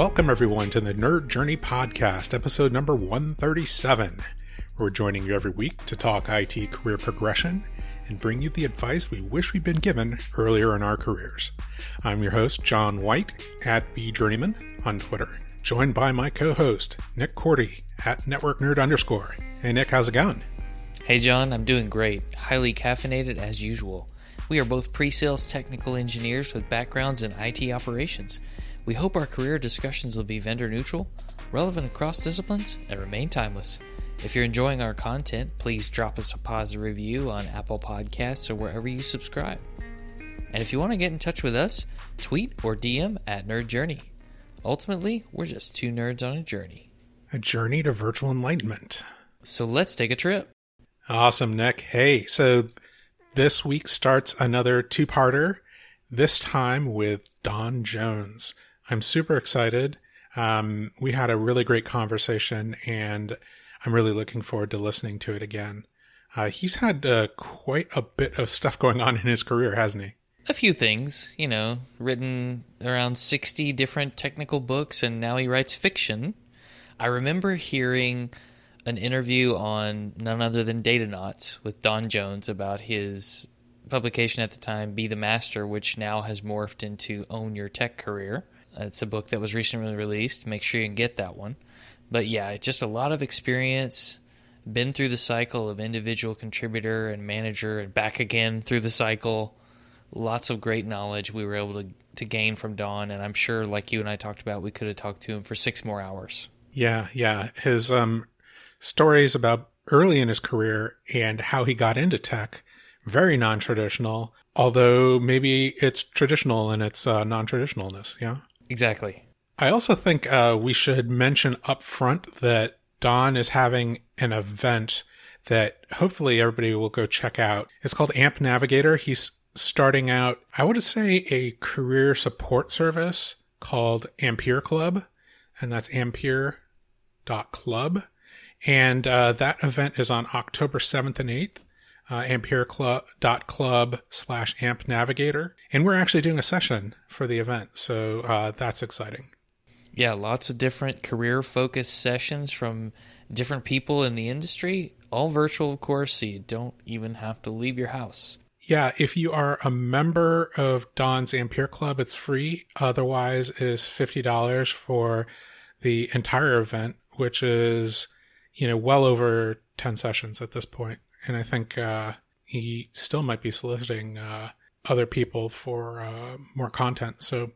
Welcome, everyone, to the Nerd Journey Podcast, episode number 137. We're joining you every week to talk IT career progression and bring you the advice we wish we'd been given earlier in our careers. I'm your host, John White, at vJourneyman on Twitter, joined by my co host, Nick Korte, at Network Nerd underscore. Hey, Nick, how's it going? Hey, John, I'm doing great. Highly caffeinated as usual. We are both pre sales technical engineers with backgrounds in IT operations. We hope our career discussions will be vendor neutral, relevant across disciplines, and remain timeless. If you're enjoying our content, please drop us a positive review on Apple Podcasts or wherever you subscribe. And if you want to get in touch with us, tweet or DM at Nerd Journey. Ultimately, we're just two nerds on a journey. A journey to virtual enlightenment. So let's take a trip. Awesome, Nick. Hey, so this week starts another two parter, this time with Don Jones. I'm super excited. Um, we had a really great conversation, and I'm really looking forward to listening to it again. Uh, he's had uh, quite a bit of stuff going on in his career, hasn't he? A few things, you know, written around 60 different technical books, and now he writes fiction. I remember hearing an interview on none other than Datanauts with Don Jones about his publication at the time, Be the Master, which now has morphed into Own Your Tech Career. It's a book that was recently released. Make sure you get that one. But yeah, just a lot of experience. Been through the cycle of individual contributor and manager and back again through the cycle. Lots of great knowledge we were able to, to gain from Don. And I'm sure, like you and I talked about, we could have talked to him for six more hours. Yeah, yeah. His um, stories about early in his career and how he got into tech, very non traditional, although maybe it's traditional in its uh, non traditionalness. Yeah. Exactly. I also think uh, we should mention up front that Don is having an event that hopefully everybody will go check out. It's called Amp Navigator. He's starting out, I would say, a career support service called Ampere Club, and that's ampere.club. And uh, that event is on October 7th and 8th uh, ampereclub.club slash amp navigator. And we're actually doing a session for the event. So uh, that's exciting. Yeah, lots of different career focused sessions from different people in the industry, all virtual, of course, so you don't even have to leave your house. Yeah, if you are a member of Don's Ampere Club, it's free. Otherwise, it is $50 for the entire event, which is, you know, well over 10 sessions at this point and I think uh, he still might be soliciting uh, other people for uh, more content. So,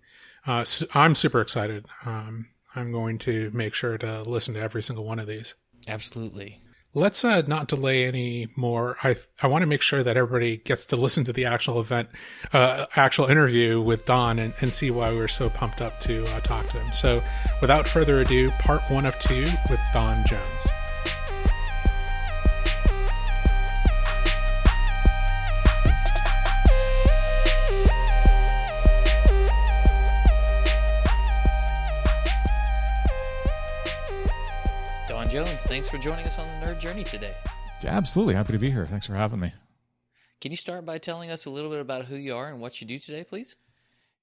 uh, so, I'm super excited. Um, I'm going to make sure to listen to every single one of these. Absolutely. Let's uh, not delay any more. I I want to make sure that everybody gets to listen to the actual event, uh, actual interview with Don, and, and see why we are so pumped up to talk to him. So, without further ado, part one of two with Don Jones. Thanks for joining us on the Nerd Journey today. Absolutely. Happy to be here. Thanks for having me. Can you start by telling us a little bit about who you are and what you do today, please?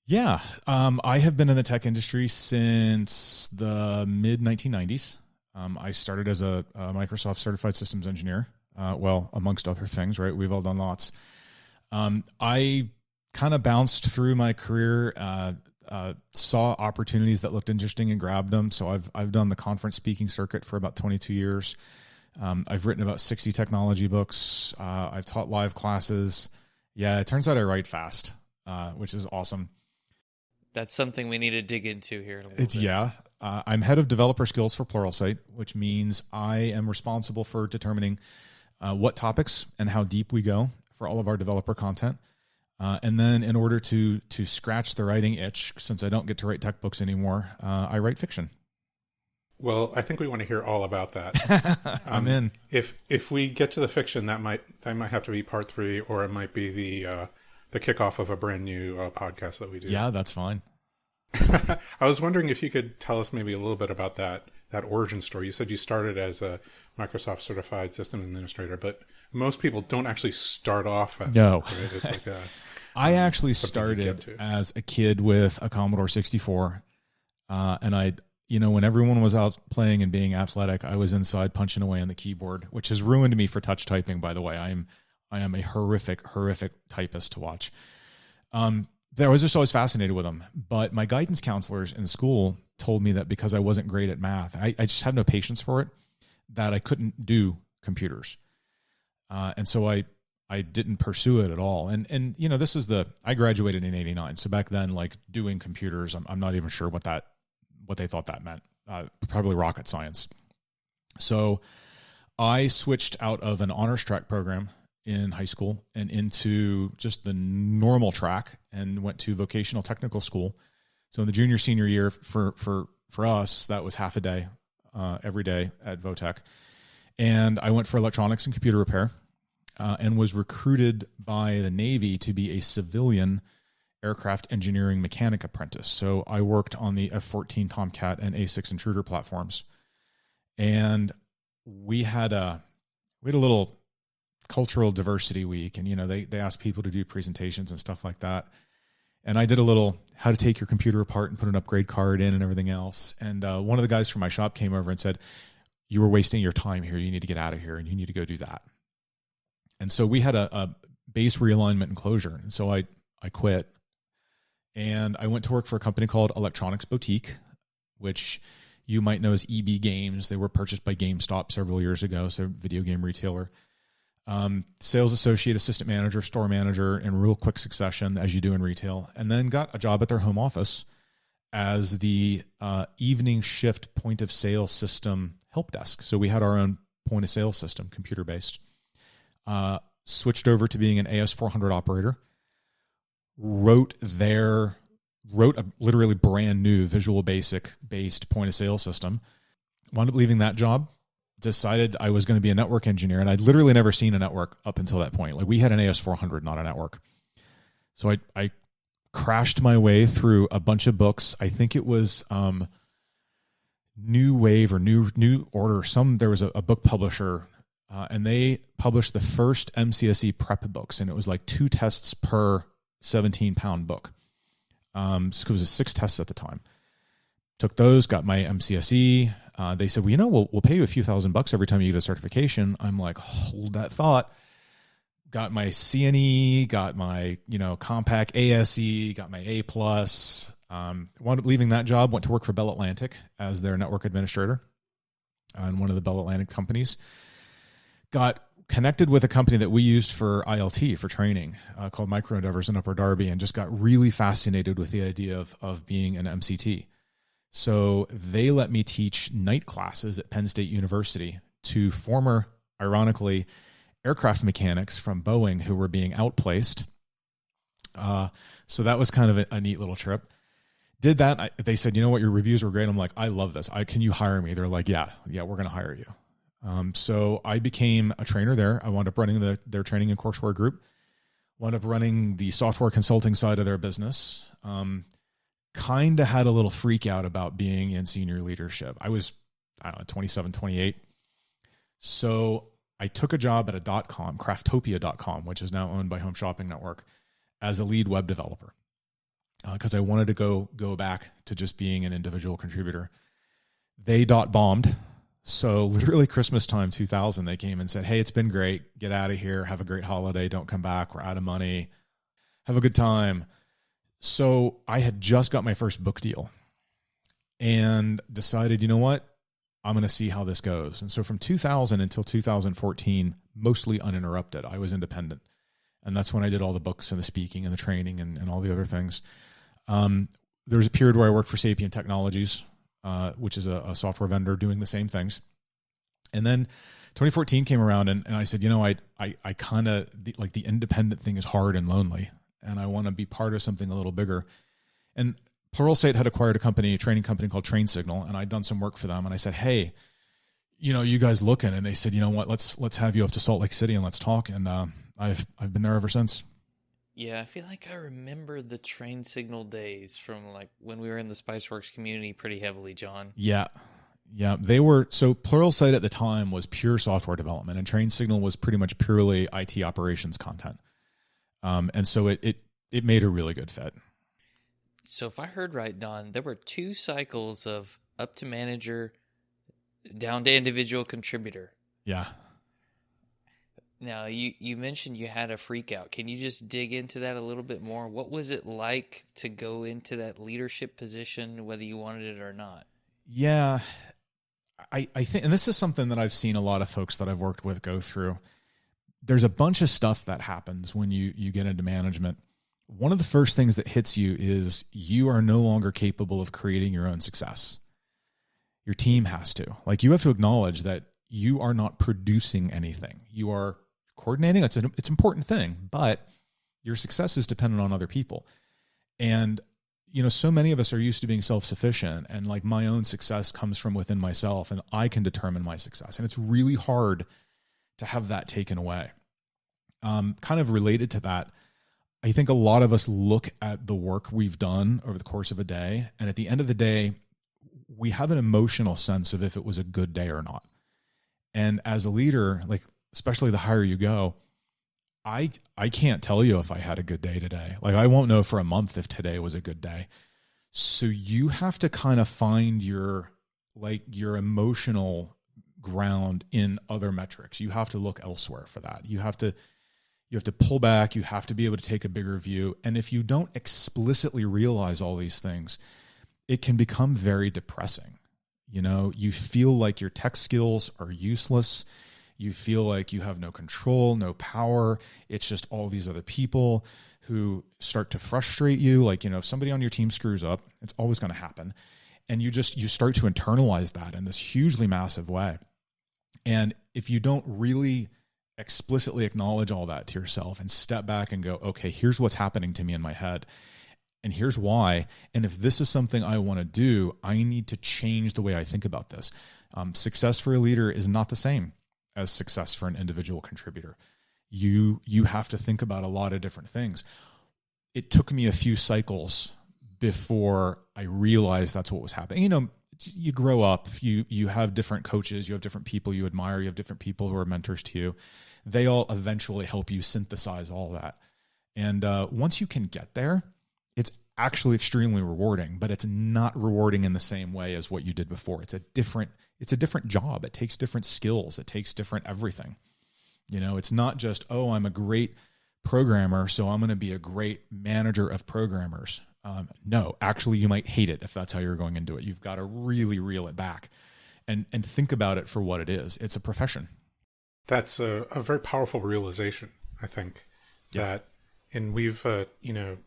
Yeah. Um, I have been in the tech industry since the mid 1990s. Um, I started as a, a, Microsoft certified systems engineer. Uh, well, amongst other things, right? We've all done lots. Um, I kind of bounced through my career uh, uh, saw opportunities that looked interesting and grabbed them. So I've I've done the conference speaking circuit for about 22 years. Um, I've written about 60 technology books. Uh, I've taught live classes. Yeah, it turns out I write fast, uh, which is awesome. That's something we need to dig into here. it's bit. yeah. Uh, I'm head of developer skills for Pluralsight, which means I am responsible for determining uh, what topics and how deep we go for all of our developer content. Uh, and then, in order to to scratch the writing itch, since I don't get to write tech books anymore, uh, I write fiction. Well, I think we want to hear all about that. I'm um, in. If if we get to the fiction, that might that might have to be part three, or it might be the uh, the kickoff of a brand new uh, podcast that we do. Yeah, that's fine. I was wondering if you could tell us maybe a little bit about that that origin story. You said you started as a Microsoft certified system administrator, but most people don't actually start off as no. Right? It's like a I um, actually started as a kid with a Commodore 64. Uh, and I, you know, when everyone was out playing and being athletic, I was inside punching away on the keyboard, which has ruined me for touch typing. By the way, I am I am a horrific, horrific typist to watch. Um, I was just always fascinated with them. But my guidance counselors in school told me that because I wasn't great at math, I, I just had no patience for it, that I couldn't do computers. Uh, and so I I didn't pursue it at all. And and you know this is the I graduated in '89, so back then like doing computers, I'm, I'm not even sure what that what they thought that meant. Uh, probably rocket science. So I switched out of an honors track program in high school and into just the normal track and went to vocational technical school. So in the junior senior year for for for us, that was half a day uh, every day at Votech, and I went for electronics and computer repair uh, and was recruited by the Navy to be a civilian aircraft engineering mechanic apprentice. So I worked on the F 14 Tomcat and A 6 Intruder platforms. And we had a we had a little cultural diversity week and you know they they asked people to do presentations and stuff like that and i did a little how to take your computer apart and put an upgrade card in and everything else and uh, one of the guys from my shop came over and said you were wasting your time here you need to get out of here and you need to go do that and so we had a, a base realignment and closure. And so I, I quit and I went to work for a company called Electronics Boutique, which you might know as EB Games. They were purchased by GameStop several years ago, so video game retailer. Um, sales associate, assistant manager, store manager in real quick succession, as you do in retail, and then got a job at their home office as the uh, evening shift point of sale system help desk. So we had our own point of sale system, computer based uh, switched over to being an AS400 operator, wrote their wrote a literally brand new Visual Basic based point of sale system. Wound up leaving that job. Decided I was going to be a network engineer, and I'd literally never seen a network up until that point. Like we had an AS400, not a network. So I I crashed my way through a bunch of books. I think it was um, New Wave or New New Order. Some there was a, a book publisher uh, and they published the first MCSE prep books, and it was like two tests per 17 pound book. Um, so it was six tests at the time. Took those, got my MCSE. Uh, they said, well, you know, we'll, we'll pay you a few thousand bucks every time you get a certification. I'm like, hold that thought. Got my CNE, got my, you know, Compaq ASE, got my A plus. Um, wound up leaving that job, went to work for Bell Atlantic as their network administrator on one of the Bell Atlantic companies got connected with a company that we used for ILT for training uh, called Micro Endeavors in Upper Darby and just got really fascinated with the idea of, of being an MCT. So they let me teach night classes at Penn State University to former, ironically, aircraft mechanics from Boeing who were being outplaced. Uh, so that was kind of a, a neat little trip. Did that. I, they said, you know what, your reviews were great. I'm like, I love this. I can you hire me? They're like, yeah, yeah, we're going to hire you. Um, so I became a trainer there. I wound up running the, their training and courseware group, wound up running the software consulting side of their business. Um, kind of had a little freak out about being in senior leadership. I was, I don't know, 27, 28. So I took a job at a dot com, craftopia.com, which is now owned by Home Shopping Network, as a lead web developer because uh, I wanted to go go back to just being an individual contributor. They dot bombed so literally Christmas time 2000, they came and said, "Hey, it's been great. Get out of here. Have a great holiday. Don't come back. We're out of money. Have a good time." So I had just got my first book deal and decided, you know what? I'm going to see how this goes. And so from 2000 until 2014, mostly uninterrupted, I was independent. And that's when I did all the books and the speaking and the training and, and all the other things. Um, there was a period where I worked for SAPIEN Technologies, uh, which is a, a, software vendor doing the same things. And then 2014 came around, and, and I said, you know, I I, I kind of like the independent thing is hard and lonely, and I want to be part of something a little bigger. And Pluralsight had acquired a company, a training company called Train Signal, and I'd done some work for them. And I said, hey, you know, you guys looking? And they said, you know what? Let's let's have you up to Salt Lake City and let's talk. And uh, I've I've been there ever since. Yeah, I feel like I remember the train signal days from like when we were in the Spiceworks community pretty heavily, John. Yeah. Yeah, they were so Pluralsight at the time was pure software development, and Train Signal was pretty much purely IT operations content. Um, and so it it it made a really good fit. so if I heard right, Don, there were two cycles of up to manager, down to individual contributor. Yeah. Now you you mentioned you had a freak out. Can you just dig into that a little bit more? What was it like to go into that leadership position, whether you wanted it or not? Yeah. I, I think, and this is something that I've seen a lot of folks that I've worked with go through. There's a bunch of stuff that happens when you you get into management. One of the first things that hits you is you are no longer capable of creating your own success. Your team has to. Like you have to acknowledge that you are not producing anything. You are coordinating. It's an it's an important thing, but your success is dependent on other people. And you know, so many of us are used to being self sufficient, and like my own success comes from within myself, and I can determine my success. And it's really hard to have that taken away. Um, kind of related to that, I think a lot of us look at the work we've done over the course of a day, and at the end of the day, we have an emotional sense of if it was a good day or not. And as a leader, like especially the higher you go, I I can't tell you if I had a good day today. Like I won't know for a month if today was a good day. So you have to kind of find your like your emotional ground in other metrics. You have to look elsewhere for that. You have to you have to pull back, you have to be able to take a bigger view. And if you don't explicitly realize all these things, it can become very depressing. You know, you feel like your tech skills are useless you feel like you have no control, no power. It's just all these other people who start to frustrate you. Like, you know, if somebody on your team screws up, it's always going to happen. And you just, you start to internalize that in this hugely massive way. And if you don't really explicitly acknowledge all that to yourself and step back and go, okay, here's what's happening to me in my head. And here's why. And if this is something I want to do, I need to change the way I think about this. Um, success for a leader is not the same as success for an individual contributor. You you have to think about a lot of different things. It took me a few cycles before I realized that's what was happening. You know, you grow up, you you have different coaches, you have different people you admire, you have different people who are mentors to you. They all eventually help you synthesize all that. And uh, once you can get there, it's actually extremely rewarding, but it's not rewarding in the same way as what you did before. It's a different it's a different job. It takes different skills. It takes different everything. You know, it's not just, oh, I'm a great programmer, so I'm going to be a great manager of programmers. Um, no, actually, you might hate it if that's how you're going into it. You've got to really reel it back and, and think about it for what it is. It's a profession. That's a, a very powerful realization, I think, yeah. that, and we've, uh, you know,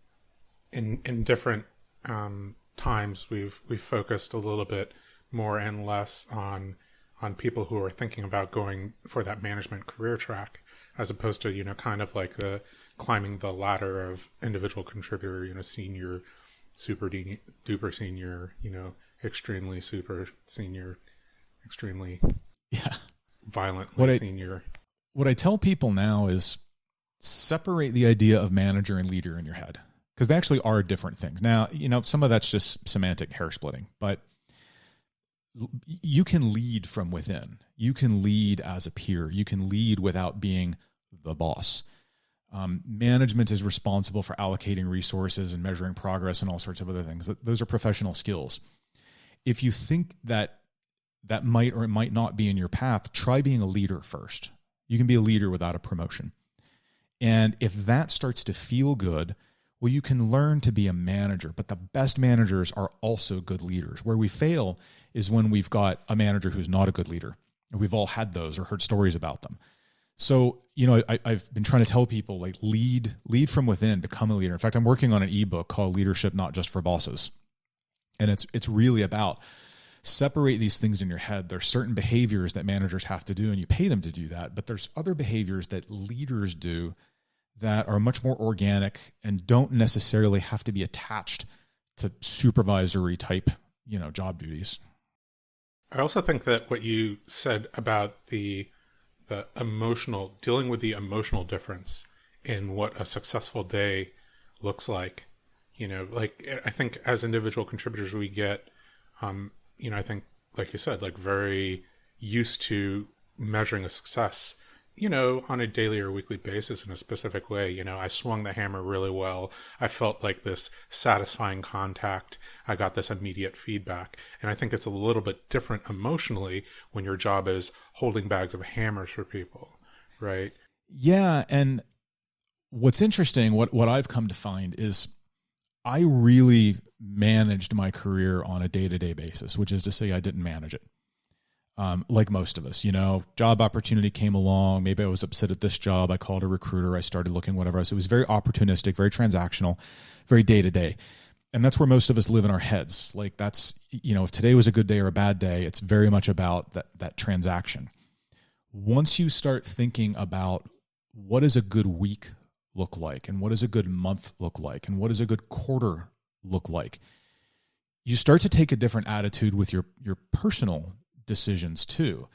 in, in different um, times, we've, we've focused a little bit more and less on on people who are thinking about going for that management career track as opposed to you know kind of like the climbing the ladder of individual contributor you know senior super duper senior you know extremely super senior extremely yeah. violently what I, senior. what i tell people now is separate the idea of manager and leader in your head because they actually are different things. Now you know some of that's just semantic hair splitting but you can lead from within. You can lead as a peer. You can lead without being the boss. Um, management is responsible for allocating resources and measuring progress and all sorts of other things. Those are professional skills. If you think that that might or it might not be in your path, try being a leader first. You can be a leader without a promotion. And if that starts to feel good, well, you can learn to be a manager, but the best managers are also good leaders. Where we fail is when we've got a manager who's not a good leader. And we've all had those or heard stories about them. So, you know, I, have been trying to tell people like lead, lead from within, become a leader. In fact, I'm working on an ebook called Leadership Not Just for Bosses. And it's it's really about separate these things in your head. There's certain behaviors that managers have to do, and you pay them to do that. But there's other behaviors that leaders do that are much more organic and don't necessarily have to be attached to supervisory type, you know, job duties. I also think that what you said about the the emotional dealing with the emotional difference in what a successful day looks like, you know, like I think as individual contributors we get um, you know, I think like you said, like very used to measuring a success you know, on a daily or weekly basis in a specific way. You know, I swung the hammer really well. I felt like this satisfying contact. I got this immediate feedback. And I think it's a little bit different emotionally when your job is holding bags of hammers for people, right? Yeah. And what's interesting, what, what I've come to find is I really managed my career on a day to day basis, which is to say, I didn't manage it um, like most of us, you know, job opportunity came along. Maybe I was upset at this job. I called a recruiter. I started looking, whatever. So it was very opportunistic, very transactional, very day to day. And that's where most of us live in our heads. Like that's, you know, if today was a good day or a bad day, it's very much about that, that transaction. Once you start thinking about what does a good week look like and what does a good month look like and what does a good quarter look like, you start to take a different attitude with your, your personal decisions too.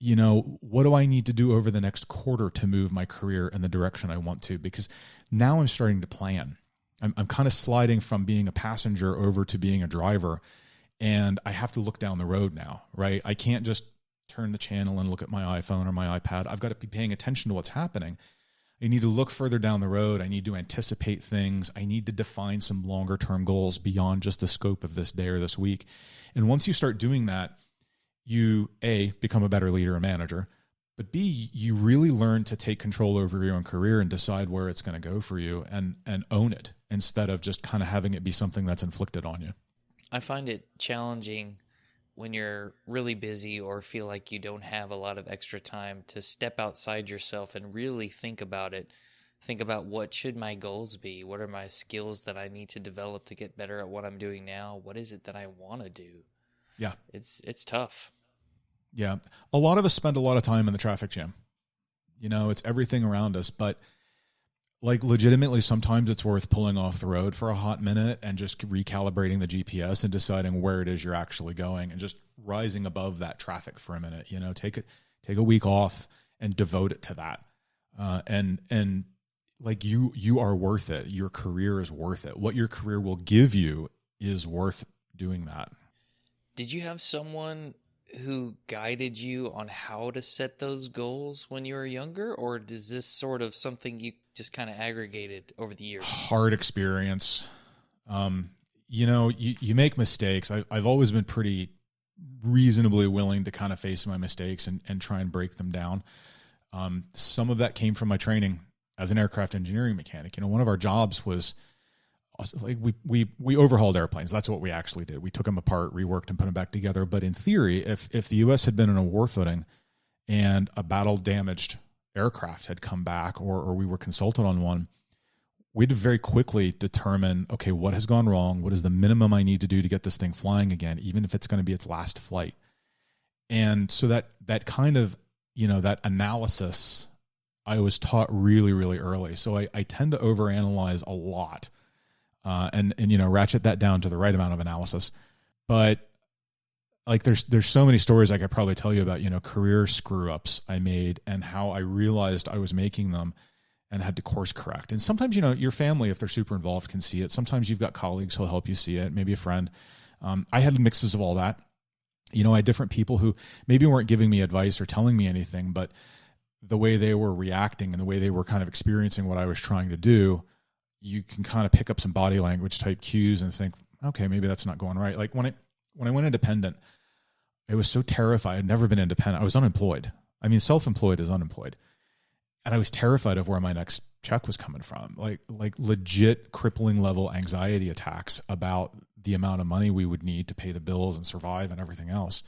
You know, what do I need to do over the next quarter to move my career in the direction I want to? Because now I'm starting to plan. I'm, I'm kind of sliding from being a passenger over to being a driver, and I have to look down the road now, right? I can't just turn the channel and look at my iPhone or my iPad. I've got to be paying attention to what's happening. I need to look further down the road. I need to anticipate things. I need to define some longer term goals beyond just the scope of this day or this week. And once you start doing that, you a become a better leader and manager but b you really learn to take control over your own career and decide where it's going to go for you and and own it instead of just kind of having it be something that's inflicted on you. I find it challenging when you're really busy or feel like you don't have a lot of extra time to step outside yourself and really think about it. Think about what should my goals be? What are my skills that i need to develop to get better at what i'm doing now? What is it that i want to do? Yeah. It's it's tough yeah. A lot of us spend a lot of time in the traffic jam. You know, it's everything around us, but like legitimately sometimes it's worth pulling off the road for a hot minute and just recalibrating the GPS and deciding where it is you're actually going and just rising above that traffic for a minute, you know, take it take a week off and devote it to that. Uh, and and like you you are worth it. Your career is worth it. What your career will give you is worth doing that. Did you have someone who guided you on how to set those goals when you were younger, or is this sort of something you just kind of aggregated over the years? Hard experience. Um, you know, you, you make mistakes. I, I've always been pretty reasonably willing to kind of face my mistakes and, and try and break them down. Um, some of that came from my training as an aircraft engineering mechanic. You know, one of our jobs was like we we we overhauled airplanes. That's what we actually did. We took them apart, reworked, and put them back together. But in theory, if if the U.S. had been in a war footing and a battle damaged aircraft had come back, or or we were consulted on one, we'd very quickly determine okay, what has gone wrong? What is the minimum I need to do to get this thing flying again, even if it's going to be its last flight? And so that that kind of you know that analysis I was taught really really early. So I, I tend to overanalyze a lot uh, and and you know ratchet that down to the right amount of analysis. But like there's there's so many stories I could probably tell you about you know career screw ups I made and how I realized I was making them and had to course correct. And sometimes you know your family if they're super involved can see it. Sometimes you've got colleagues who'll help you see it, maybe a friend. Um, I had mixes of all that. You know, I had different people who maybe weren't giving me advice or telling me anything, but the way they were reacting and the way they were kind of experiencing what I was trying to do you can kind of pick up some body language type cues and think, okay, maybe that's not going right. Like when I when I went independent, I was so terrified. I'd never been independent. I was unemployed. I mean, self-employed is unemployed. And I was terrified of where my next check was coming from. Like like legit crippling level anxiety attacks about the amount of money we would need to pay the bills and survive and everything else.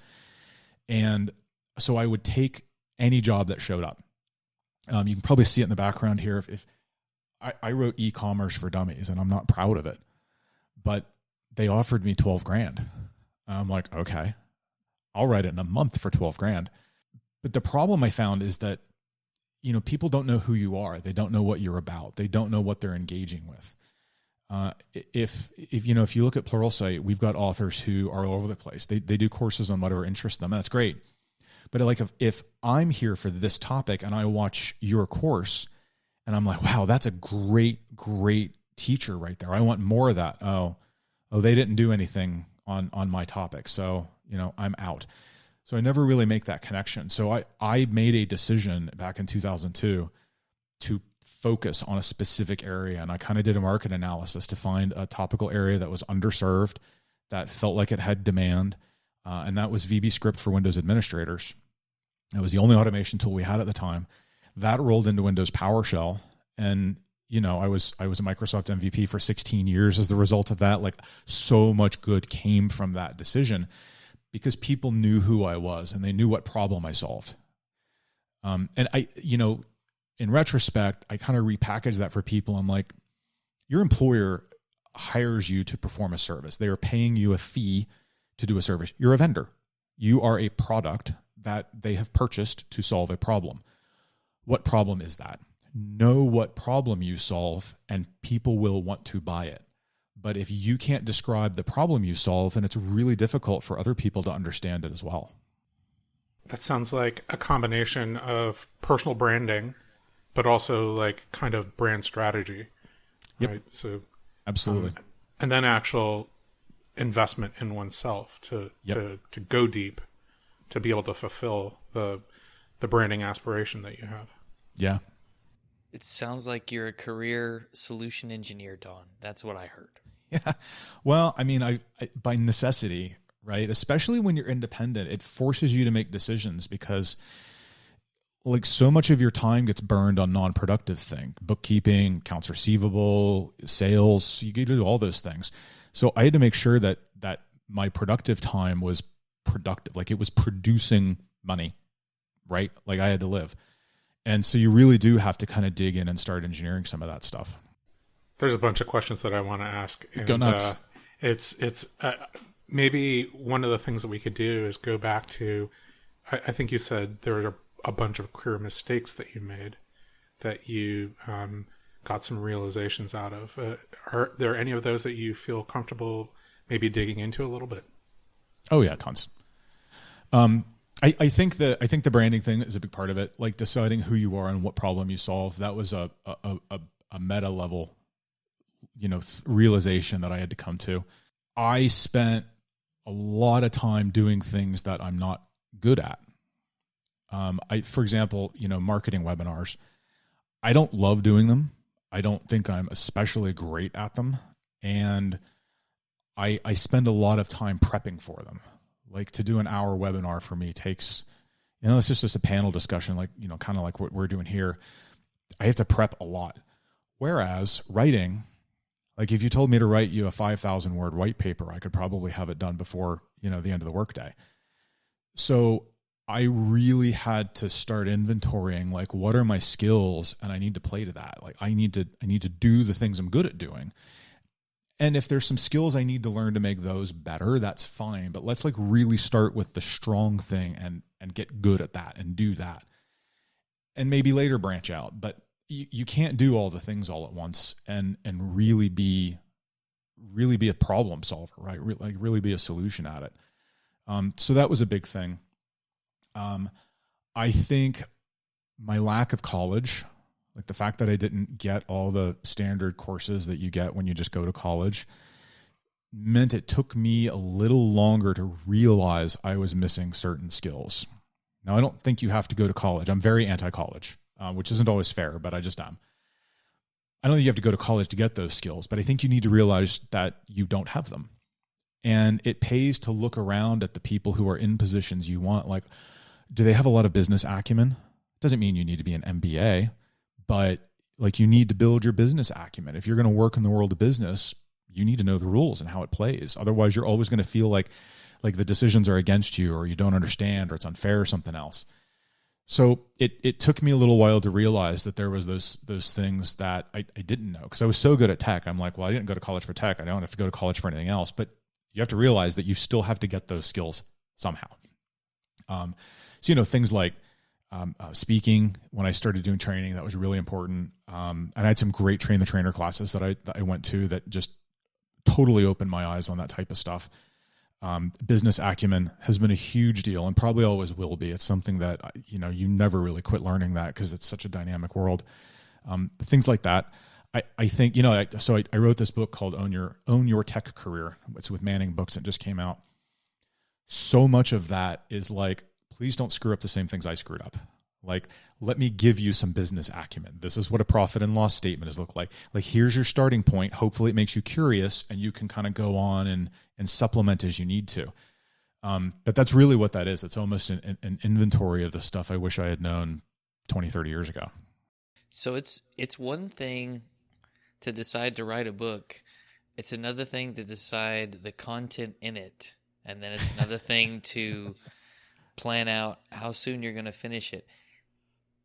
And so I would take any job that showed up. Um, you can probably see it in the background here. If, if I, I wrote e-commerce for dummies and I'm not proud of it, but they offered me 12 grand. I'm like, okay, I'll write it in a month for 12 grand. But the problem I found is that, you know, people don't know who you are. They don't know what you're about. They don't know what they're engaging with. Uh, if if you know if you look at Pluralsight, we've got authors who are all over the place. They they do courses on whatever interests them. That's great. But like if, if I'm here for this topic and I watch your course, and I'm like, wow, that's a great, great teacher right there. I want more of that. Oh, oh, they didn't do anything on on my topic, so you know I'm out. So I never really make that connection. So I, I made a decision back in 2002 to focus on a specific area. And I kind of did a market analysis to find a topical area that was underserved, that felt like it had demand. Uh, and that was VB Script for Windows administrators. It was the only automation tool we had at the time. That rolled into Windows PowerShell. And you know, I was I was a Microsoft MVP for 16 years as the result of that. Like so much good came from that decision because people knew who I was and they knew what problem I solved. Um, and I, you know, in retrospect, I kind of repackaged that for people. I'm like, your employer hires you to perform a service. They are paying you a fee to do a service. You're a vendor. You are a product that they have purchased to solve a problem. What problem is that? know what problem you solve and people will want to buy it. But if you can't describe the problem you solve, then it's really difficult for other people to understand it as well. That sounds like a combination of personal branding, but also like kind of brand strategy. Yep. Right. So absolutely. Um, and then actual investment in oneself to yep. to to go deep, to be able to fulfill the the branding aspiration that you have. Yeah, it sounds like you're a career solution engineer, Don. That's what I heard. Yeah. Well, I mean, I, I, by necessity, right? Especially when you're independent, it forces you to make decisions because like so much of your time gets burned on non-productive thing, bookkeeping, accounts receivable, sales, you get to do all those things. So I had to make sure that that my productive time was productive, like it was producing money, right? Like I had to live. And so you really do have to kind of dig in and start engineering some of that stuff. There's a bunch of questions that I want to ask. And, go nuts. Uh, it's it's uh, maybe one of the things that we could do is go back to. I, I think you said there were a, bunch of career mistakes that you made that you um, got some realizations out of. Uh, are there any of those that you feel comfortable maybe digging into a little bit? Oh yeah, tons. Um, I, I think the I think the branding thing is a big part of it. Like deciding who you are and what problem you solve. That was a a, a, a meta level, you know, realization that I had to come to. I spent a lot of time doing things that I'm not good at. Um, I, for example, you know, marketing webinars. I don't love doing them. I don't think I'm especially great at them, and I I spend a lot of time prepping for them like to do an hour webinar for me takes you know it's just just a panel discussion like you know kind of like what we're doing here. I have to prep a lot. Whereas writing like if you told me to write you a 5000 word white paper i could probably have it done before you know the end of the workday. So i really had to start inventorying like what are my skills and i need to play to that. Like i need to i need to do the things i'm good at doing and if there's some skills I need to learn to make those better, that's fine. But let's like really start with the strong thing and and get good at that and do that. And maybe later branch out. But you, you can't do all the things all at once and and really be really be a problem solver, right? Re- like really be a solution at it. Um, so that was a big thing. Um, I think my lack of college like the fact that I didn't get all the standard courses that you get when you just go to college meant it took me a little longer to realize I was missing certain skills. Now, I don't think you have to go to college. I'm very anti college, uh, which isn't always fair, but I just am. I don't think you have to go to college to get those skills, but I think you need to realize that you don't have them. And it pays to look around at the people who are in positions you want. Like, do they have a lot of business acumen? Doesn't mean you need to be an MBA but like you need to build your business acumen. If you're going to work in the world of business, you need to know the rules and how it plays. Otherwise, you're always going to feel like like the decisions are against you or you don't understand or it's unfair or something else. So it it took me a little while to realize that there was those those things that I, I didn't know because I was so good at tech. I'm like, well, I didn't go to college for tech. I don't have to go to college for anything else. But you have to realize that you still have to get those skills somehow. Um, so you know things like um, uh, speaking when I started doing training. That was really important. Um, and I had some great train the trainer classes that I, that I went to that just totally opened my eyes on that type of stuff. Um, business acumen has been a huge deal and probably always will be. It's something that, uh, you know, you never really quit learning that because it's such a dynamic world. Um, things like that. I, I think, you know, I, so I, I wrote this book called Own Your, Own Your Tech Career. It's with Manning Books. It just came out so much of that is like, please don't screw up the same things I screwed up. Like, let me give you some business acumen. This is what a profit and loss statement is look like. Like, here's your starting point. Hopefully, it makes you curious, and you can kind of go on and and supplement as you need to. Um, but that's really what that is. It's almost an, an inventory of the stuff I wish I had known 20, 30 years ago. So it's it's one thing to decide to write a book. It's another thing to decide the content in it. And then it's another thing to plan out how soon you're going to finish it.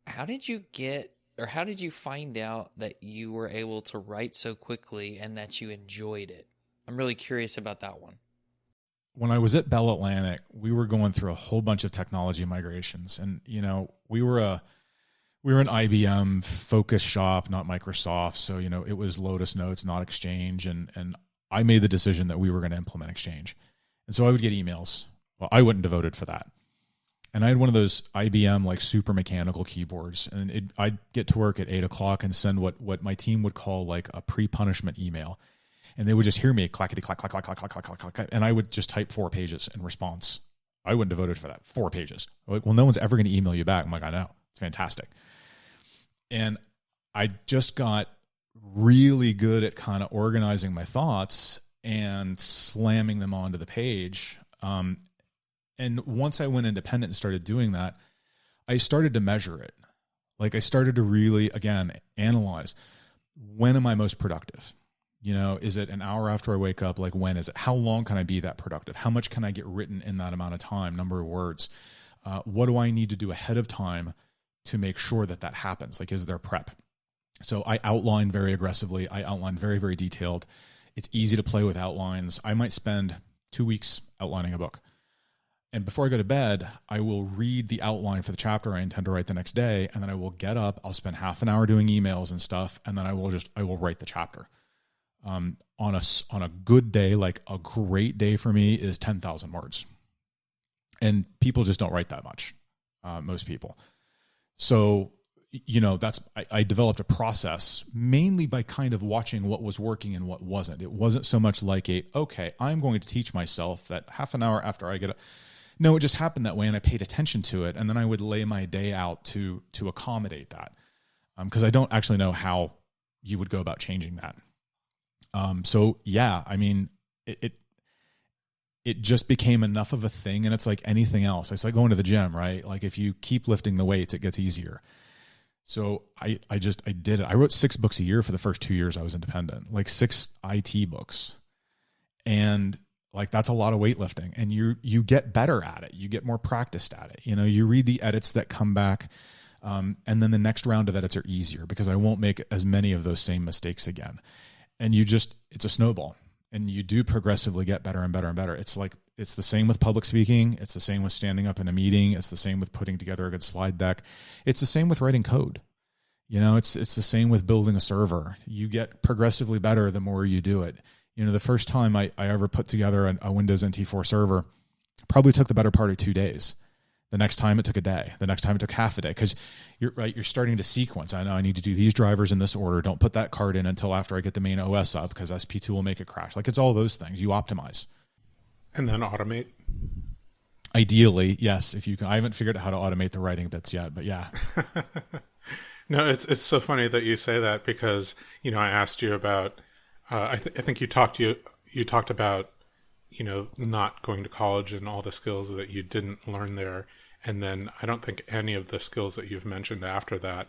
How did you get or how did you find out that you were able to write so quickly and that you enjoyed it? I'm really curious about that one. When I was at Bell Atlantic, we were going through a whole bunch of technology migrations and you know, we were a we were an IBM focus shop, not Microsoft. So, you know, it was Lotus Notes, not Exchange. And, and I made the decision that we were going to implement Exchange. And so I would get emails. Well, I wouldn't devoted for that. And I had one of those IBM like super mechanical keyboards. And it, I'd get to work at eight o'clock and send what, what my team would call like a pre punishment email. And they would just hear me clackety clack, clack, clack, clack, clack, clack, clack, clack. And I would just type four pages in response. I wouldn't devoted for that. Four pages. Like, well, no one's ever going to email you back. I'm like, I know. It's fantastic and I just got really good at kind of organizing my thoughts and slamming them onto the page. Um, and once I went independent and started doing that, I started to measure it. Like I started to really, again, analyze when am I most productive? You know, is it an hour after I wake up? Like, when is it? How long can I be that productive? How much can I get written in that amount of time? Number of words. Uh, what do I need to do ahead of time to make sure that that happens? Like, is there prep? So I outline very aggressively. I outline very, very detailed. It's easy to play with outlines. I might spend two weeks outlining a book. And before I go to bed, I will read the outline for the chapter I intend to write the next day. And then I will get up. I'll spend half an hour doing emails and stuff. And then I will just, I will write the chapter. Um, on a, on a good day, like a great day for me is 10,000 words. And people just don't write that much. Uh, most people. So, you know, that's I, I, developed a process mainly by kind of watching what was working and what wasn't. It wasn't so much like a okay, I'm going to teach myself that half an hour after I get a no, it just happened that way, and I paid attention to it, and then I would lay my day out to to accommodate that, because um, I don't actually know how you would go about changing that. Um, so yeah, I mean, it, it it just became enough of a thing and it's like anything else. It's like going to the gym right? Like if you keep lifting the weights it gets easier. So i i just i did it. I wrote six books a year for the first two years i was independent like six it books. And like that's a lot of weightlifting and you you get better at it you get more practiced at it you know you read the edits that come back um, and then the next round of edits are easier because i won't make as many of those same mistakes again and you just it's a snowball and you do progressively get better and better and better. It's like it's the same with public speaking, it's the same with standing up in a meeting, it's the same with putting together a good slide deck. It's the same with writing code. You know, it's it's the same with building a server. You get progressively better the more you do it. You know, the first time I, I ever put together a, a Windows NT4 server probably took the better part of two days the next time it took a day. The next time it took half a day because you're right. You're starting to sequence. I know I need to do these drivers in this order. Don't put that card in until after I get the main OS up because SP2 will make it crash. Like it's all those things. You optimize and then automate. Ideally, yes. If you can, I haven't figured out how to automate the writing bits yet, but yeah. no, it's it's so funny that you say that because you know I asked you about. Uh, I, th- I think you talked you you talked about you know, not going to college and all the skills that you didn't learn there. And then I don't think any of the skills that you've mentioned after that,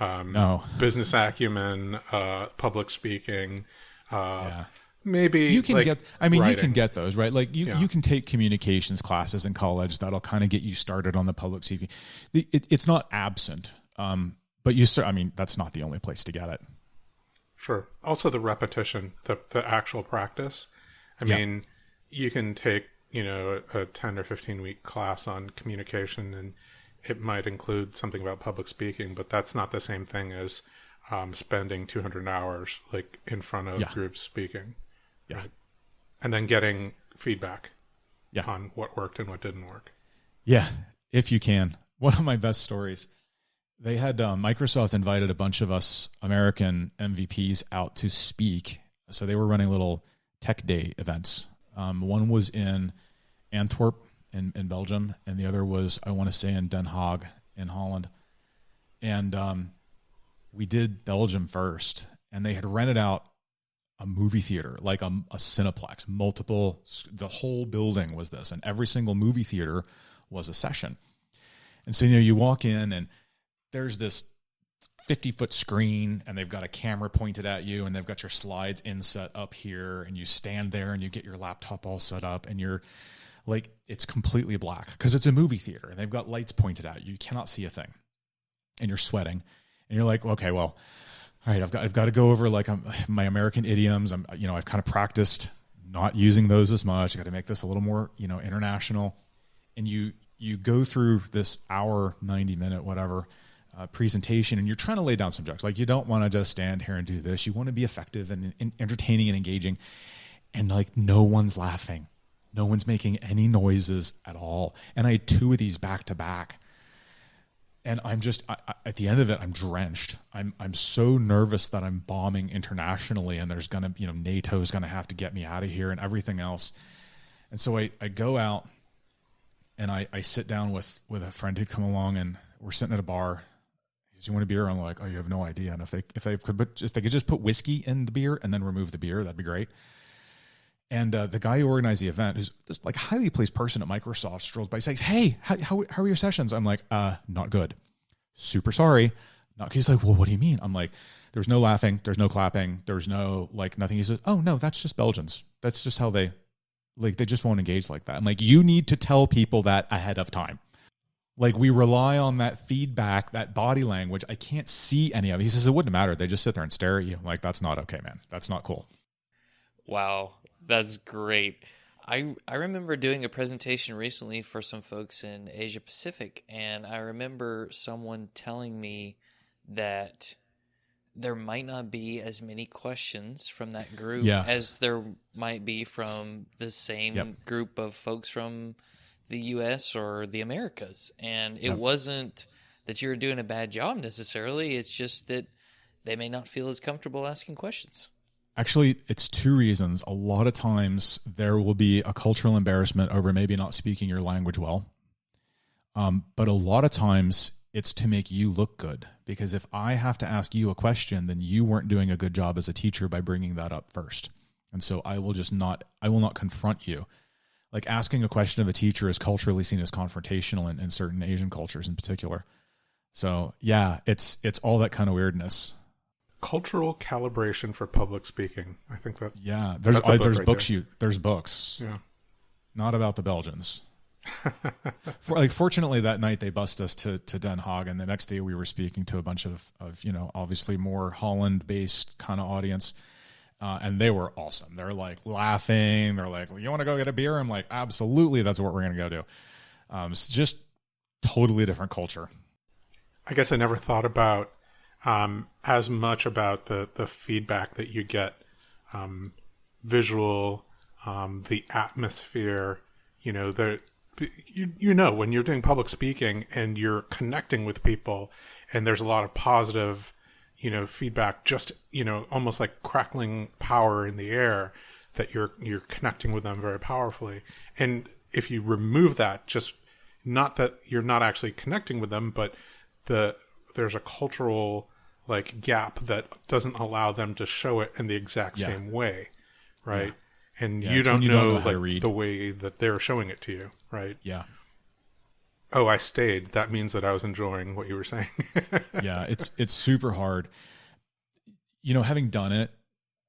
um, no business acumen, uh, public speaking, uh, yeah. maybe you can like get. I mean, writing. you can get those right. Like you, yeah. you can take communications classes in college that'll kind of get you started on the public speaking. It, it's not absent, um, but you. I mean, that's not the only place to get it. Sure. Also, the repetition, the the actual practice. I yeah. mean you can take you know a 10 or 15 week class on communication and it might include something about public speaking but that's not the same thing as um, spending 200 hours like in front of yeah. groups speaking yeah right? and then getting feedback yeah. on what worked and what didn't work yeah if you can one of my best stories they had um, microsoft invited a bunch of us american mvps out to speak so they were running little tech day events um, one was in Antwerp, in, in Belgium, and the other was I want to say in Den Haag in Holland, and um, we did Belgium first, and they had rented out a movie theater, like a, a Cineplex, multiple. The whole building was this, and every single movie theater was a session. And so you know you walk in and there's this 50 foot screen and they've got a camera pointed at you and they've got your slides inset up here and you stand there and you get your laptop all set up and you're like it's completely black because it's a movie theater and they've got lights pointed at you. You cannot see a thing and you're sweating and you're like okay well all right i've got i've got to go over like um, my american idioms. I'm you know i've kind of practiced not using those as much. I got to make this a little more you know international. And you you go through this hour 90 minute whatever uh, presentation and you're trying to lay down some jokes. Like you don't want to just stand here and do this. You want to be effective and, and entertaining and engaging. And like no one's laughing. No one's making any noises at all. And I had two of these back to back. And I'm just I, I, at the end of it, I'm drenched. I'm I'm so nervous that I'm bombing internationally, and there's gonna you know NATO's gonna have to get me out of here and everything else. And so I, I go out and I, I sit down with with a friend who'd come along, and we're sitting at a bar you want a beer? I'm like, oh, you have no idea. And if they if they could put, if they could just put whiskey in the beer and then remove the beer, that'd be great. And uh, the guy who organized the event, who's this like highly placed person at Microsoft, strolls by, says, "Hey, how, how, how are your sessions?" I'm like, "Uh, not good. Super sorry." Not. He's like, "Well, what do you mean?" I'm like, "There's no laughing. There's no clapping. There's no like nothing." He says, "Oh no, that's just Belgians. That's just how they like. They just won't engage like that." I'm like, "You need to tell people that ahead of time." Like we rely on that feedback, that body language. I can't see any of it. He says it wouldn't matter. They just sit there and stare at you. I'm like, that's not okay, man. That's not cool. Wow, that's great. I I remember doing a presentation recently for some folks in Asia Pacific, and I remember someone telling me that there might not be as many questions from that group yeah. as there might be from the same yep. group of folks from the U.S. or the Americas, and it wasn't that you were doing a bad job necessarily. It's just that they may not feel as comfortable asking questions. Actually, it's two reasons. A lot of times there will be a cultural embarrassment over maybe not speaking your language well. Um, but a lot of times it's to make you look good. Because if I have to ask you a question, then you weren't doing a good job as a teacher by bringing that up first. And so I will just not, I will not confront you like asking a question of a teacher is culturally seen as confrontational in, in certain Asian cultures in particular. So yeah, it's it's all that kind of weirdness. Cultural calibration for public speaking. I think that yeah. There's I, book there's right books there. you there's books. Yeah. Not about the Belgians. For, like fortunately that night they bust us to to Den Haag and the next day we were speaking to a bunch of of you know obviously more Holland based kind of audience uh, and they were awesome. They're like laughing. They're like, "You want to go get a beer?" I'm like, "Absolutely, that's what we're gonna go do." Um, it's just totally different culture. I guess I never thought about um, as much about the the feedback that you get, um, visual, um, the atmosphere. You know, the you you know when you're doing public speaking and you're connecting with people, and there's a lot of positive you know feedback just you know almost like crackling power in the air that you're you're connecting with them very powerfully. And if you remove that just not that you're not actually connecting with them but the there's a cultural like gap that doesn't allow them to show it in the exact yeah. same way right? Yeah. and yeah, you, don't, you know, don't know like the way that they're showing it to you right? Yeah oh, I stayed, that means that I was enjoying what you were saying. yeah, it's it's super hard. You know, having done it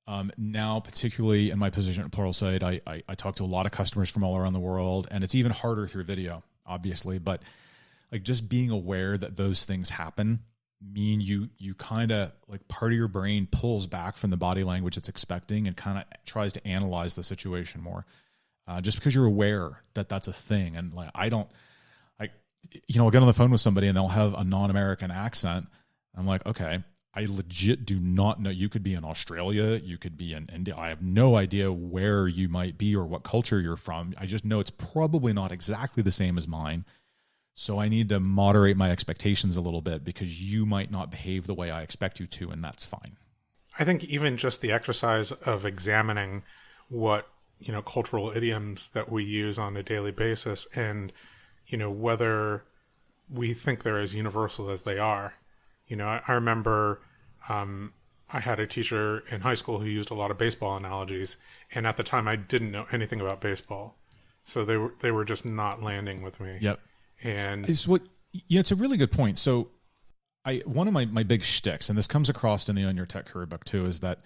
um, now, particularly in my position at Pluralsight, I, I I talk to a lot of customers from all around the world, and it's even harder through video, obviously. But like just being aware that those things happen mean you you kind of like part of your brain pulls back from the body language it's expecting and kind of tries to analyze the situation more uh, just because you're aware that that's a thing and like i don't you know, I'll get on the phone with somebody and they'll have a non-American accent. I'm like, okay, I legit do not know. You could be in Australia, you could be in India. I have no idea where you might be or what culture you're from. I just know it's probably not exactly the same as mine. So I need to moderate my expectations a little bit because you might not behave the way I expect you to, and that's fine. I think even just the exercise of examining what you know, cultural idioms that we use on a daily basis and, you know, whether we think they're as universal as they are. You know, I, I remember um, I had a teacher in high school who used a lot of baseball analogies, and at the time I didn't know anything about baseball, so they were they were just not landing with me. Yep. And It's what you know. It's a really good point. So, I one of my my big shticks, and this comes across in the Own Your Tech Career book too, is that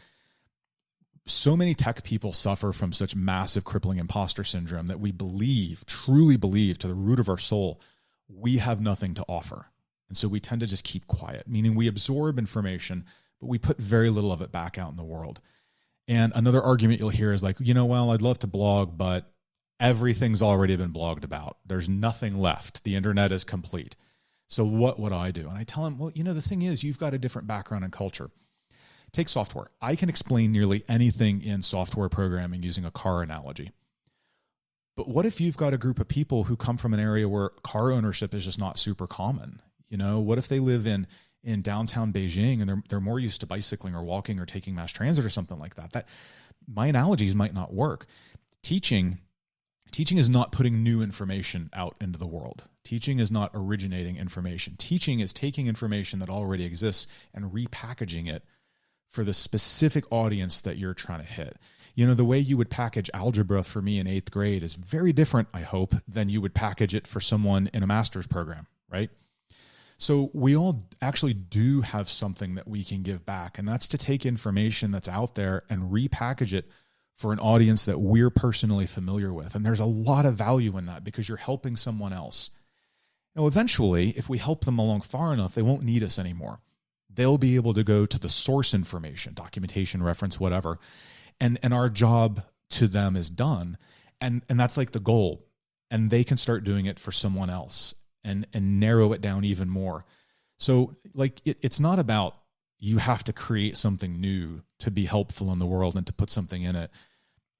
so many tech people suffer from such massive crippling imposter syndrome that we believe, truly believe, to the root of our soul, we have nothing to offer, and so we tend to just keep quiet. Meaning, we absorb information, but we put very little of it back out in the world. And another argument you'll hear is like, you know, well, I'd love to blog, but everything's already been blogged about. There's nothing left. The internet is complete. So what would I do? And I tell him, well, you know, the thing is, you've got a different background and culture. Take software. I can explain nearly anything in software programming using a car analogy. But what if you've got a group of people who come from an area where car ownership is just not super common? You know, what if they live in in downtown Beijing and they're they're more used to bicycling or walking or taking mass transit or something like that? That my analogies might not work. Teaching teaching is not putting new information out into the world. Teaching is not originating information. Teaching is taking information that already exists and repackaging it for the specific audience that you're trying to hit. You know, the way you would package algebra for me in eighth grade is very different, I hope, than you would package it for someone in a master's program, right? So we all actually do have something that we can give back, and that's to take information that's out there and repackage it for an audience that we're personally familiar with. And there's a lot of value in that because you're helping someone else. Now, eventually, if we help them along far enough, they won't need us anymore. They'll be able to go to the source information, documentation, reference, whatever, and and our job to them is done. And and that's like the goal. And they can start doing it for someone else and and narrow it down even more. So like it, it's not about you have to create something new to be helpful in the world and to put something in it.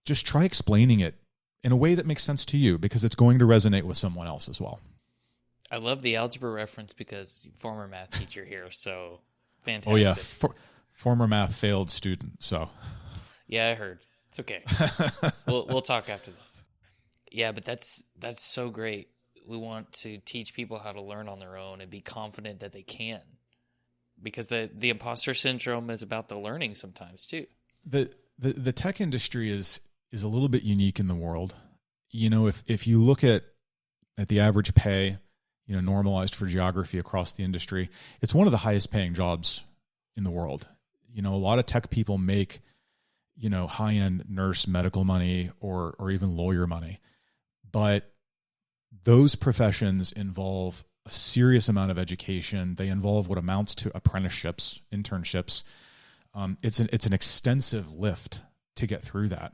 Just try explaining it in a way that makes sense to you because it's going to resonate with someone else as well. I love the algebra reference because former math teacher here, so fantastic. Oh yeah, For, former math failed student. So Yeah, I heard. It's okay. we'll we'll talk after this. Yeah, but that's that's so great. We want to teach people how to learn on their own and be confident that they can. Because the the imposter syndrome is about the learning sometimes too. the the the tech industry is is a little bit unique in the world. You know, if if you look at at the average pay, you know, normalized for geography across the industry, it's one of the highest paying jobs in the world. You know, a lot of tech people make, you know, high end nurse medical money or or even lawyer money. But those professions involve a serious amount of education. They involve what amounts to apprenticeships, internships. Um, it's an it's an extensive lift to get through that.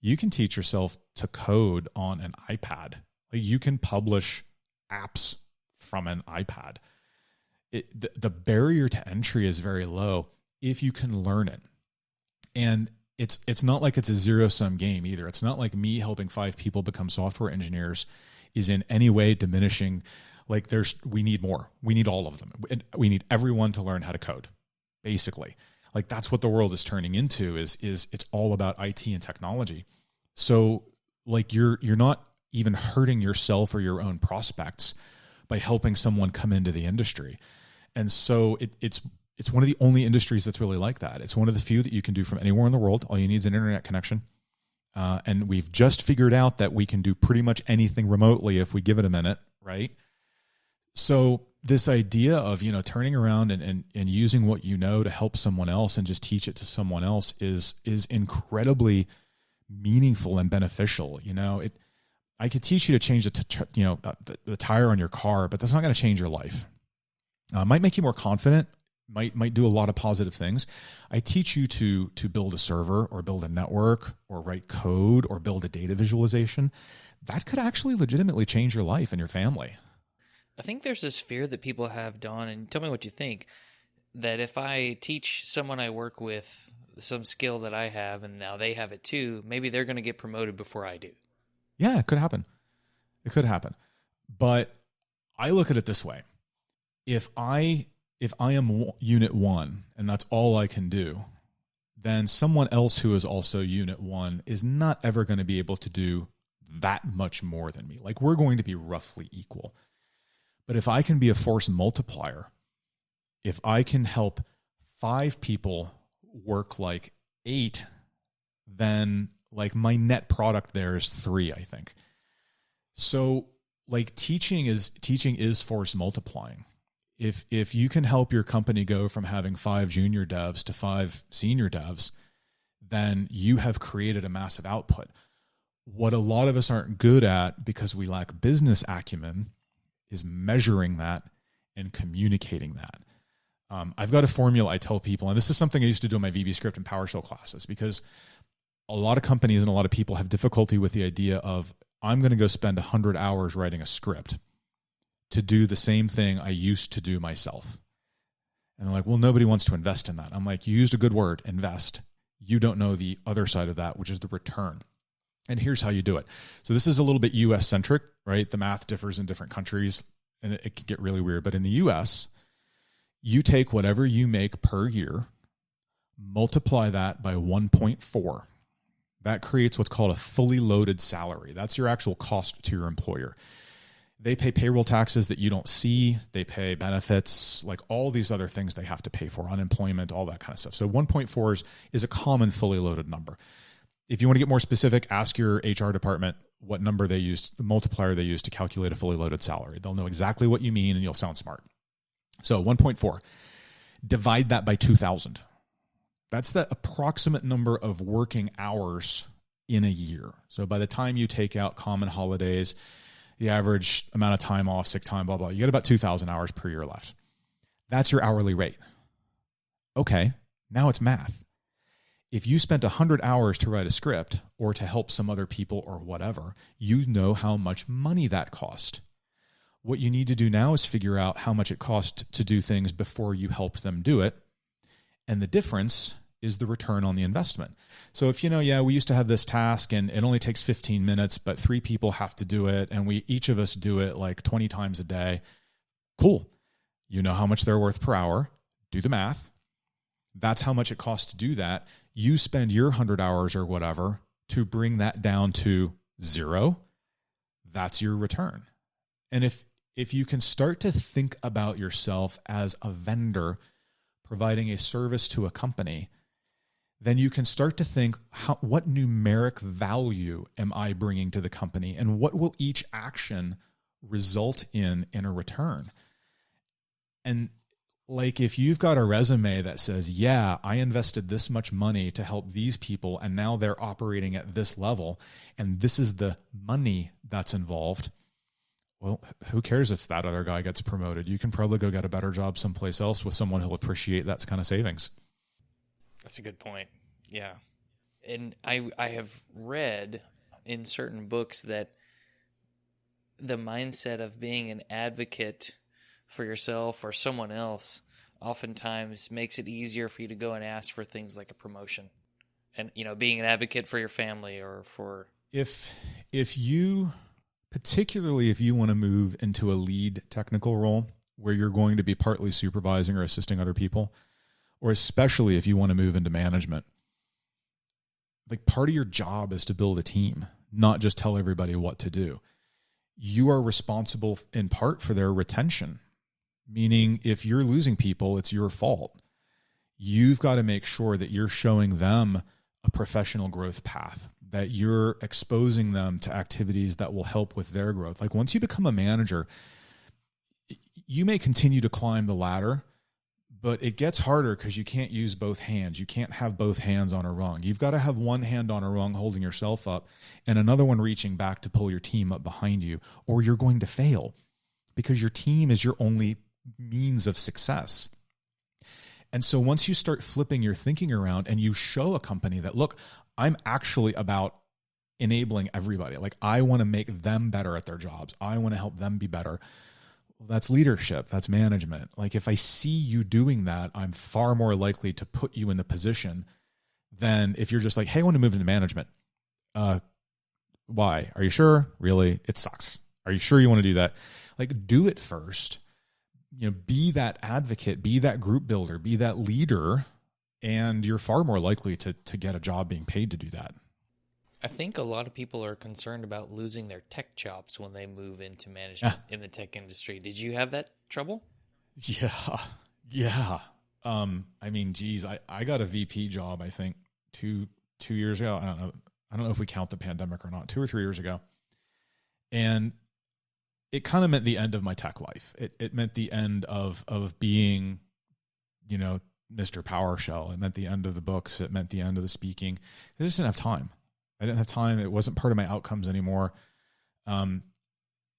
You can teach yourself to code on an iPad. Like you can publish apps from an iPad. It, the, the barrier to entry is very low if you can learn it. And it's it's not like it's a zero sum game either. It's not like me helping five people become software engineers is in any way diminishing. Like there's we need more. We need all of them. We need everyone to learn how to code, basically. Like that's what the world is turning into. Is is it's all about IT and technology. So like you're you're not even hurting yourself or your own prospects by helping someone come into the industry. And so it, it's it's one of the only industries that's really like that. It's one of the few that you can do from anywhere in the world. All you need is an internet connection. Uh, and we've just figured out that we can do pretty much anything remotely if we give it a minute, right? So this idea of you know turning around and, and, and using what you know to help someone else and just teach it to someone else is is incredibly meaningful and beneficial. You know, it I could teach you to change the t- you know uh, the, the, tire on your car, but that's not going to change your life. Uh, might make you more confident. Might might do a lot of positive things. I teach you to to build a server or build a network or write code or build a data visualization. That could actually legitimately change your life and your family. I think there's this fear that people have, Don, and tell me what you think. That if I teach someone I work with some skill that I have, and now they have it too, maybe they're going to get promoted before I do. Yeah, it could happen. It could happen. But I look at it this way. If I if I am unit 1 and that's all I can do, then someone else who is also unit one is not ever going to be able to do that much more than me. Like we're going to be roughly equal. But if I can be a force multiplier, if I can help five people work like eight, then like my net product there is three, I think. So like teaching is teaching is force multiplying. If if you can help your company go from having five junior devs to five senior devs, then you have created a massive output. What a lot of us aren't good at because we lack business acumen is measuring that and communicating that. Um, I've got a formula I tell people, and this is something I used to do in my VB script and PowerShell classes because a lot of companies and a lot of people have difficulty with the idea of I'm going to go spend 100 hours writing a script to do the same thing I used to do myself. And they're like, well, nobody wants to invest in that. I'm like, you used a good word, invest. You don't know the other side of that, which is the return. And here's how you do it. So this is a little bit US centric, right? The math differs in different countries and it, it can get really weird. But in the US, you take whatever you make per year, multiply that by 1.4. That creates what's called a fully loaded salary. That's your actual cost to your employer. They pay payroll taxes that you don't see. They pay benefits, like all these other things they have to pay for, unemployment, all that kind of stuff. So 1.4 is, is a common fully loaded number. If you want to get more specific, ask your HR department what number they use, the multiplier they use to calculate a fully loaded salary. They'll know exactly what you mean and you'll sound smart. So 1.4, divide that by 2,000. That's the approximate number of working hours in a year. So by the time you take out common holidays, the average amount of time off, sick time, blah, blah, you get about 2,000 hours per year left. That's your hourly rate. Okay, now it's math if you spent 100 hours to write a script or to help some other people or whatever, you know how much money that cost. What you need to do now is figure out how much it costs to do things before you help them do it. And the difference is the return on the investment. So if you know, yeah, we used to have this task and it only takes 15 minutes, but three people have to do it and we each of us do it like 20 times a day. Cool. You know how much they're worth per hour. Do the math. That's how much it costs to do that you spend your 100 hours or whatever to bring that down to zero that's your return and if if you can start to think about yourself as a vendor providing a service to a company then you can start to think how, what numeric value am i bringing to the company and what will each action result in in a return and like if you've got a resume that says, yeah, I invested this much money to help these people and now they're operating at this level and this is the money that's involved. Well, who cares if that other guy gets promoted? You can probably go get a better job someplace else with someone who'll appreciate that kind of savings. That's a good point. Yeah. And I I have read in certain books that the mindset of being an advocate for yourself or someone else oftentimes makes it easier for you to go and ask for things like a promotion and you know being an advocate for your family or for if if you particularly if you want to move into a lead technical role where you're going to be partly supervising or assisting other people or especially if you want to move into management like part of your job is to build a team not just tell everybody what to do you are responsible in part for their retention meaning if you're losing people, it's your fault. You've got to make sure that you're showing them a professional growth path, that you're exposing them to activities that will help with their growth. Like once you become a manager, you may continue to climb the ladder, but it gets harder because you can't use both hands. You can't have both hands on a rung. You've got to have one hand on a rung holding yourself up and another one reaching back to pull your team up behind you, or you're going to fail because your team is your only means of success. And so once you start flipping your thinking around and you show a company that, look, I'm actually about enabling everybody. Like I want to make them better at their jobs. I want to help them be better. Well, that's leadership. That's management. Like if I see you doing that, I'm far more likely to put you in the position than if you're just like, hey, I want to move into management. Uh, why? Are you sure? Really? It sucks. Are you sure you want to do that? Like do it first you know be that advocate be that group builder be that leader and you're far more likely to to get a job being paid to do that. I think a lot of people are concerned about losing their tech chops when they move into management in the tech industry. Did you have that trouble? Yeah, yeah. Um, I mean, geez, I, I got a VP job. I think two two years ago. I don't know. I don't know if we count the pandemic or not. Two or three years ago, and it kind of meant the end of my tech life. It it meant the end of of being, you know, Mr. PowerShell. It meant the end of the books. It meant the end of the speaking. I just didn't have time. I didn't have time. It wasn't part of my outcomes anymore. Um,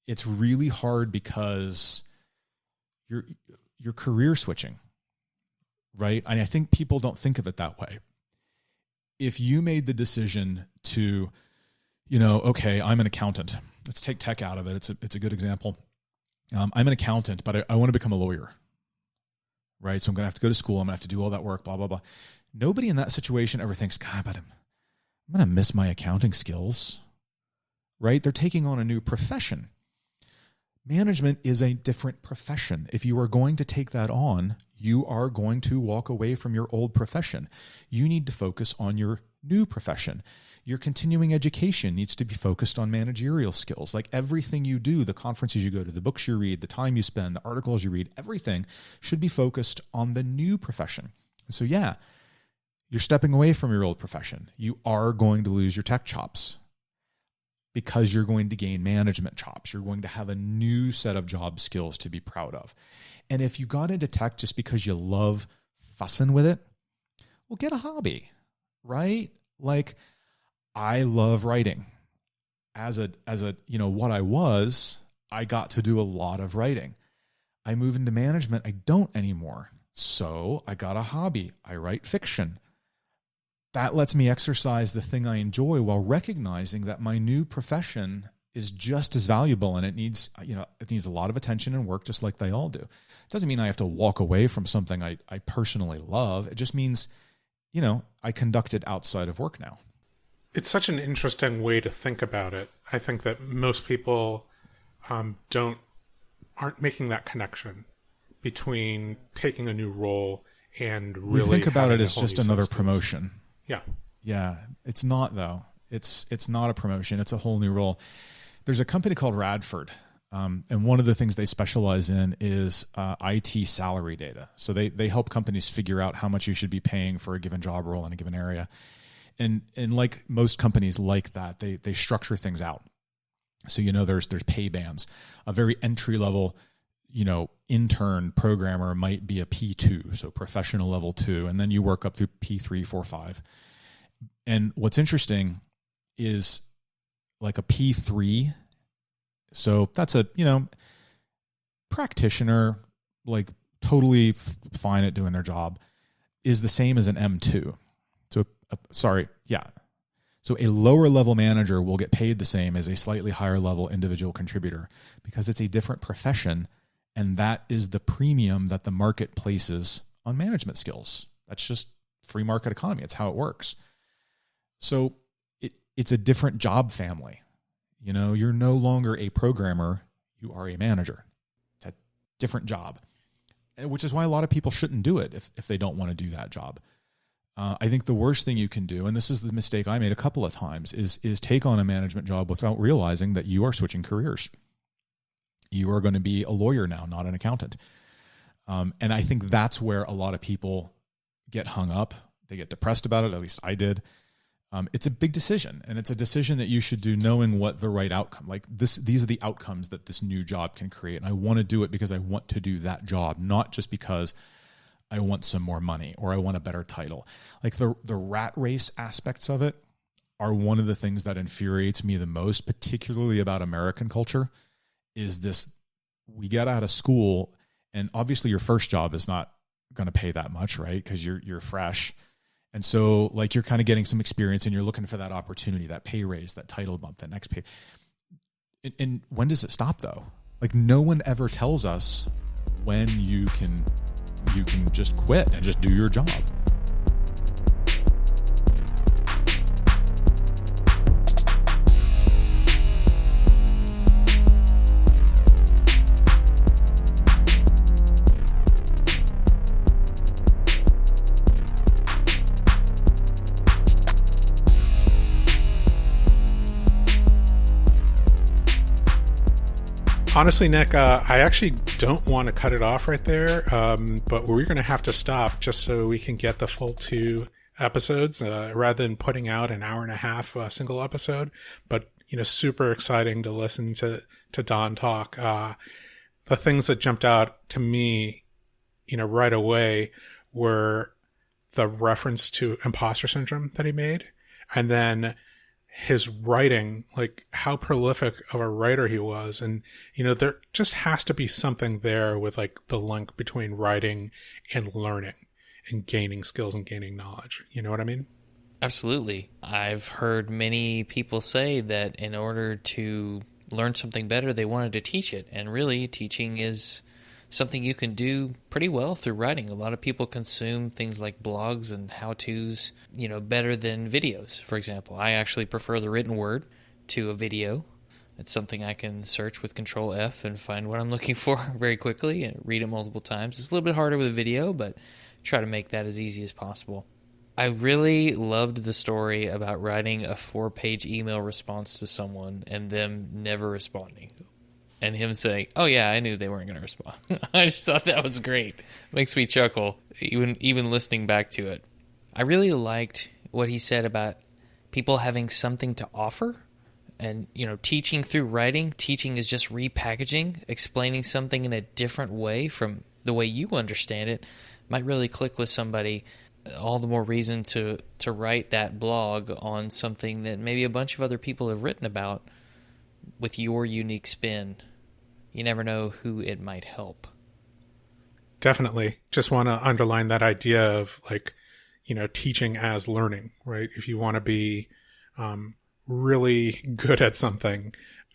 it's really hard because you're you're career switching, right? And I think people don't think of it that way. If you made the decision to, you know, okay, I'm an accountant. Let's take tech out of it. It's a it's a good example. Um, I'm an accountant, but I, I want to become a lawyer, right? So I'm going to have to go to school. I'm going to have to do all that work. Blah blah blah. Nobody in that situation ever thinks, God, but I'm I'm going to miss my accounting skills, right? They're taking on a new profession. Management is a different profession. If you are going to take that on, you are going to walk away from your old profession. You need to focus on your new profession. Your continuing education needs to be focused on managerial skills. Like everything you do, the conferences you go to, the books you read, the time you spend, the articles you read, everything should be focused on the new profession. So, yeah, you're stepping away from your old profession. You are going to lose your tech chops because you're going to gain management chops. You're going to have a new set of job skills to be proud of. And if you got into tech just because you love fussing with it, well, get a hobby, right? Like I love writing. As a as a, you know, what I was, I got to do a lot of writing. I move into management, I don't anymore. So, I got a hobby. I write fiction that lets me exercise the thing I enjoy while recognizing that my new profession is just as valuable and it needs you know it needs a lot of attention and work just like they all do. It doesn't mean I have to walk away from something I, I personally love. It just means, you know, I conduct it outside of work now. It's such an interesting way to think about it. I think that most people um, don't aren't making that connection between taking a new role and really. We think about it as just another promotion. Yeah. Yeah. It's not though. It's it's not a promotion. It's a whole new role. There's a company called Radford. Um, and one of the things they specialize in is uh, IT salary data. So they they help companies figure out how much you should be paying for a given job role in a given area. And and like most companies like that, they they structure things out. So you know there's there's pay bands. A very entry level, you know, intern programmer might be a P2, so professional level 2, and then you work up through P3, 4, 5. And what's interesting is like a P3. So that's a, you know, practitioner, like totally f- fine at doing their job, is the same as an M2. So, sorry, yeah. So a lower level manager will get paid the same as a slightly higher level individual contributor because it's a different profession. And that is the premium that the market places on management skills. That's just free market economy. It's how it works. So it, it's a different job family. You know, you're no longer a programmer, you are a manager. It's a different job, eh, which is why a lot of people shouldn't do it if, if they don't want to do that job. Uh, I think the worst thing you can do, and this is the mistake I made a couple of times, is is take on a management job without realizing that you are switching careers. You are going to be a lawyer now, not an accountant. Um, and I think that's where a lot of people get hung up. They get depressed about it. At least I did um, it's a big decision and it's a decision that you should do knowing what the right outcome like this these are the outcomes that this new job can create and i want to do it because i want to do that job not just because i want some more money or i want a better title like the the rat race aspects of it are one of the things that infuriates me the most particularly about american culture is this we get out of school and obviously your first job is not going to pay that much right because you're you're fresh and so, like, you're kind of getting some experience and you're looking for that opportunity, that pay raise, that title bump, that next pay. And, and when does it stop, though? Like, no one ever tells us when you can you can just quit and just do your job. Honestly, Nick, uh, I actually don't want to cut it off right there, um, but we're going to have to stop just so we can get the full two episodes uh, rather than putting out an hour and a half uh, single episode. But you know, super exciting to listen to to Don talk. Uh, the things that jumped out to me, you know, right away were the reference to imposter syndrome that he made, and then his writing, like how prolific of a writer he was. And, you know, there just has to be something there with like the link between writing and learning and gaining skills and gaining knowledge. You know what I mean? Absolutely. I've heard many people say that in order to learn something better, they wanted to teach it. And really, teaching is something you can do pretty well through writing. A lot of people consume things like blogs and how to's, you know, better than videos, for example. I actually prefer the written word to a video. It's something I can search with Control F and find what I'm looking for very quickly and read it multiple times. It's a little bit harder with a video, but try to make that as easy as possible. I really loved the story about writing a four page email response to someone and them never responding and him saying, "Oh yeah, I knew they weren't going to respond." I just thought that was great. Makes me chuckle even even listening back to it. I really liked what he said about people having something to offer and you know teaching through writing teaching is just repackaging explaining something in a different way from the way you understand it might really click with somebody uh, all the more reason to to write that blog on something that maybe a bunch of other people have written about with your unique spin. You never know who it might help. Definitely. Just want to underline that idea of like, you know, teaching as learning, right? If you want to be um, really good at something,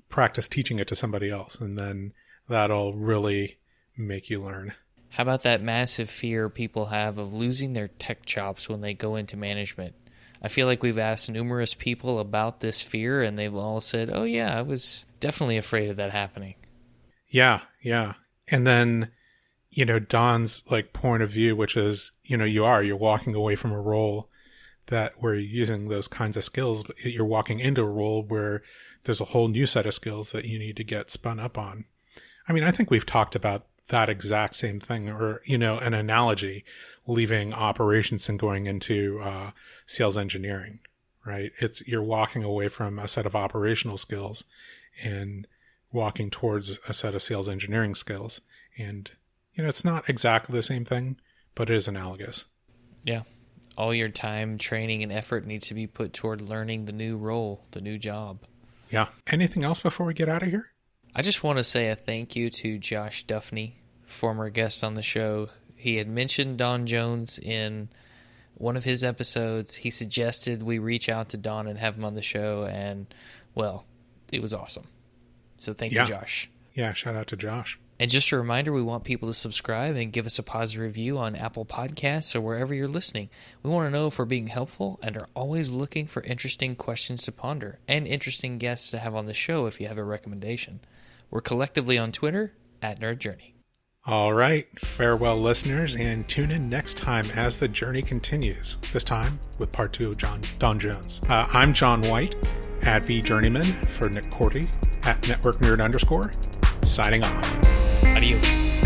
practice teaching it to somebody else, and then that'll really make you learn. How about that massive fear people have of losing their tech chops when they go into management? I feel like we've asked numerous people about this fear, and they've all said, "Oh yeah, I was definitely afraid of that happening." Yeah, yeah, and then you know Don's like point of view, which is you know you are you're walking away from a role that where you're using those kinds of skills, but you're walking into a role where there's a whole new set of skills that you need to get spun up on. I mean, I think we've talked about that exact same thing, or you know, an analogy, leaving operations and going into uh, sales engineering. Right? It's you're walking away from a set of operational skills and walking towards a set of sales engineering skills, and you know, it's not exactly the same thing, but it is analogous. Yeah. All your time, training, and effort needs to be put toward learning the new role, the new job. Yeah. Anything else before we get out of here? I just want to say a thank you to Josh Duffney, former guest on the show. He had mentioned Don Jones in one of his episodes. He suggested we reach out to Don and have him on the show, and well, it was awesome. So thank Yeah. you, Josh. Yeah. Shout out to Josh. And just a reminder, we want people to subscribe and give us a positive review on Apple Podcasts or wherever you're listening. We want to know if we're being helpful and are always looking for interesting questions to ponder and interesting guests to have on the show if you have a recommendation. We're collectively on Twitter at Nerd Journey. All right, farewell, listeners, and tune in next time as the journey continues. This time with part two of John Don Jones. Uh, I'm John White at vJourneyman for Nick Korte at Network Nerd underscore. Signing off. Adios.